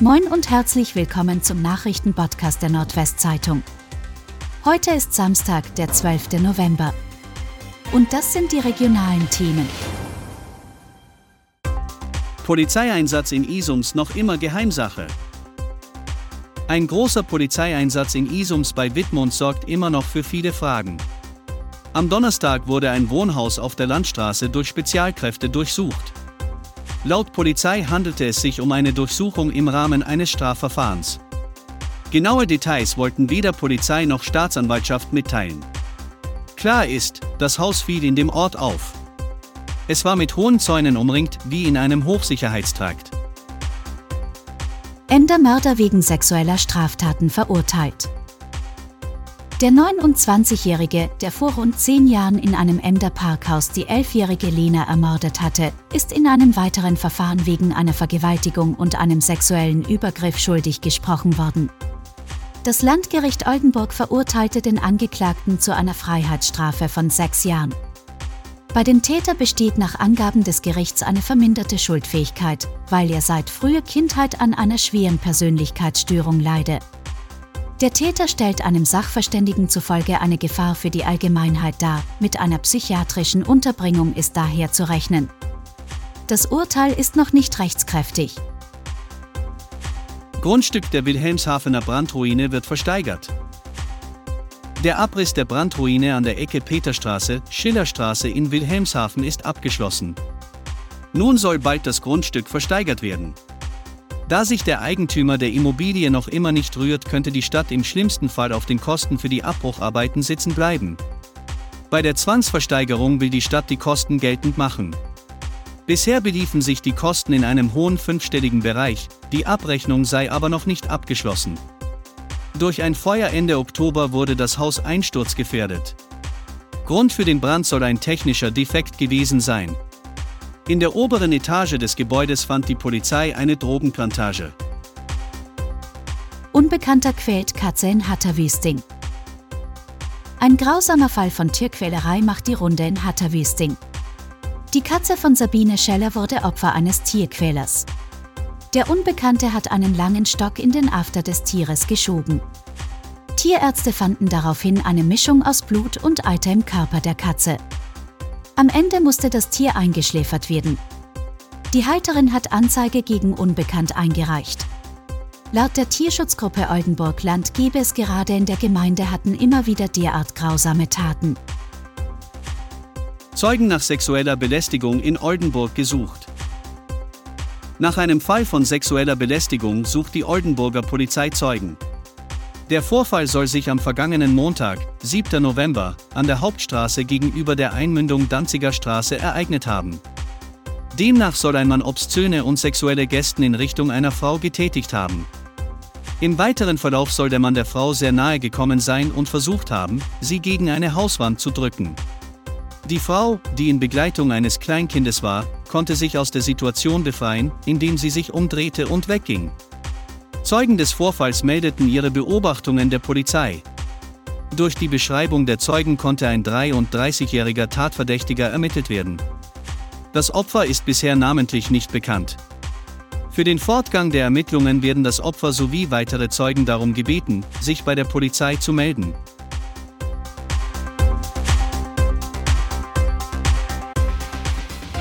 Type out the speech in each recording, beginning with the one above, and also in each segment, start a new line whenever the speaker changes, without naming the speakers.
Moin und herzlich willkommen zum Nachrichtenpodcast der Nordwestzeitung. Heute ist Samstag, der 12. November. Und das sind die regionalen Themen.
Polizeieinsatz in Isums noch immer Geheimsache. Ein großer Polizeieinsatz in Isums bei Wittmund sorgt immer noch für viele Fragen. Am Donnerstag wurde ein Wohnhaus auf der Landstraße durch Spezialkräfte durchsucht. Laut Polizei handelte es sich um eine Durchsuchung im Rahmen eines Strafverfahrens. Genaue Details wollten weder Polizei noch Staatsanwaltschaft mitteilen. Klar ist, das Haus fiel in dem Ort auf. Es war mit hohen Zäunen umringt, wie in einem Hochsicherheitstrakt.
Endermörder wegen sexueller Straftaten verurteilt. Der 29-Jährige, der vor rund zehn Jahren in einem Ender Parkhaus die elfjährige Lena ermordet hatte, ist in einem weiteren Verfahren wegen einer Vergewaltigung und einem sexuellen Übergriff schuldig gesprochen worden. Das Landgericht Oldenburg verurteilte den Angeklagten zu einer Freiheitsstrafe von sechs Jahren. Bei dem Täter besteht nach Angaben des Gerichts eine verminderte Schuldfähigkeit, weil er seit früher Kindheit an einer schweren Persönlichkeitsstörung leide. Der Täter stellt einem Sachverständigen zufolge eine Gefahr für die Allgemeinheit dar, mit einer psychiatrischen Unterbringung ist daher zu rechnen. Das Urteil ist noch nicht rechtskräftig.
Grundstück der Wilhelmshavener Brandruine wird versteigert. Der Abriss der Brandruine an der Ecke Peterstraße, Schillerstraße in Wilhelmshaven ist abgeschlossen. Nun soll bald das Grundstück versteigert werden. Da sich der Eigentümer der Immobilie noch immer nicht rührt, könnte die Stadt im schlimmsten Fall auf den Kosten für die Abbrucharbeiten sitzen bleiben. Bei der Zwangsversteigerung will die Stadt die Kosten geltend machen. Bisher beliefen sich die Kosten in einem hohen fünfstelligen Bereich, die Abrechnung sei aber noch nicht abgeschlossen. Durch ein Feuer Ende Oktober wurde das Haus einsturzgefährdet. Grund für den Brand soll ein technischer Defekt gewesen sein, in der oberen Etage des Gebäudes fand die Polizei eine Drogenplantage.
Unbekannter quält Katze in Hatterwüsting. Ein grausamer Fall von Tierquälerei macht die Runde in Hatterwüsting. Die Katze von Sabine Scheller wurde Opfer eines Tierquälers. Der Unbekannte hat einen langen Stock in den After des Tieres geschoben. Tierärzte fanden daraufhin eine Mischung aus Blut und Eiter im Körper der Katze. Am Ende musste das Tier eingeschläfert werden. Die Halterin hat Anzeige gegen Unbekannt eingereicht. Laut der Tierschutzgruppe Oldenburg-Land gebe es gerade in der Gemeinde hatten immer wieder derart grausame Taten.
Zeugen nach sexueller Belästigung in Oldenburg gesucht. Nach einem Fall von sexueller Belästigung sucht die Oldenburger Polizei Zeugen. Der Vorfall soll sich am vergangenen Montag, 7. November, an der Hauptstraße gegenüber der Einmündung Danziger Straße ereignet haben. Demnach soll ein Mann obszöne und sexuelle Gesten in Richtung einer Frau getätigt haben. Im weiteren Verlauf soll der Mann der Frau sehr nahe gekommen sein und versucht haben, sie gegen eine Hauswand zu drücken. Die Frau, die in Begleitung eines Kleinkindes war, konnte sich aus der Situation befreien, indem sie sich umdrehte und wegging. Zeugen des Vorfalls meldeten ihre Beobachtungen der Polizei. Durch die Beschreibung der Zeugen konnte ein 33-jähriger Tatverdächtiger ermittelt werden. Das Opfer ist bisher namentlich nicht bekannt. Für den Fortgang der Ermittlungen werden das Opfer sowie weitere Zeugen darum gebeten, sich bei der Polizei zu melden.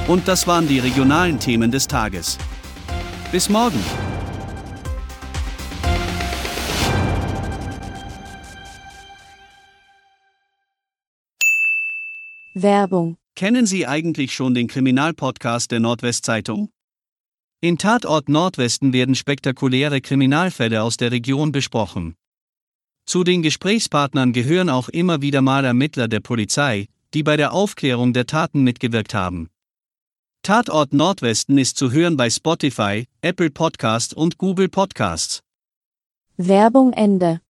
Und das waren die regionalen Themen des Tages. Bis morgen!
Werbung.
Kennen Sie eigentlich schon den Kriminalpodcast der Nordwestzeitung? In Tatort Nordwesten werden spektakuläre Kriminalfälle aus der Region besprochen. Zu den Gesprächspartnern gehören auch immer wieder mal Ermittler der Polizei, die bei der Aufklärung der Taten mitgewirkt haben. Tatort Nordwesten ist zu hören bei Spotify, Apple Podcast und Google Podcasts.
Werbung Ende.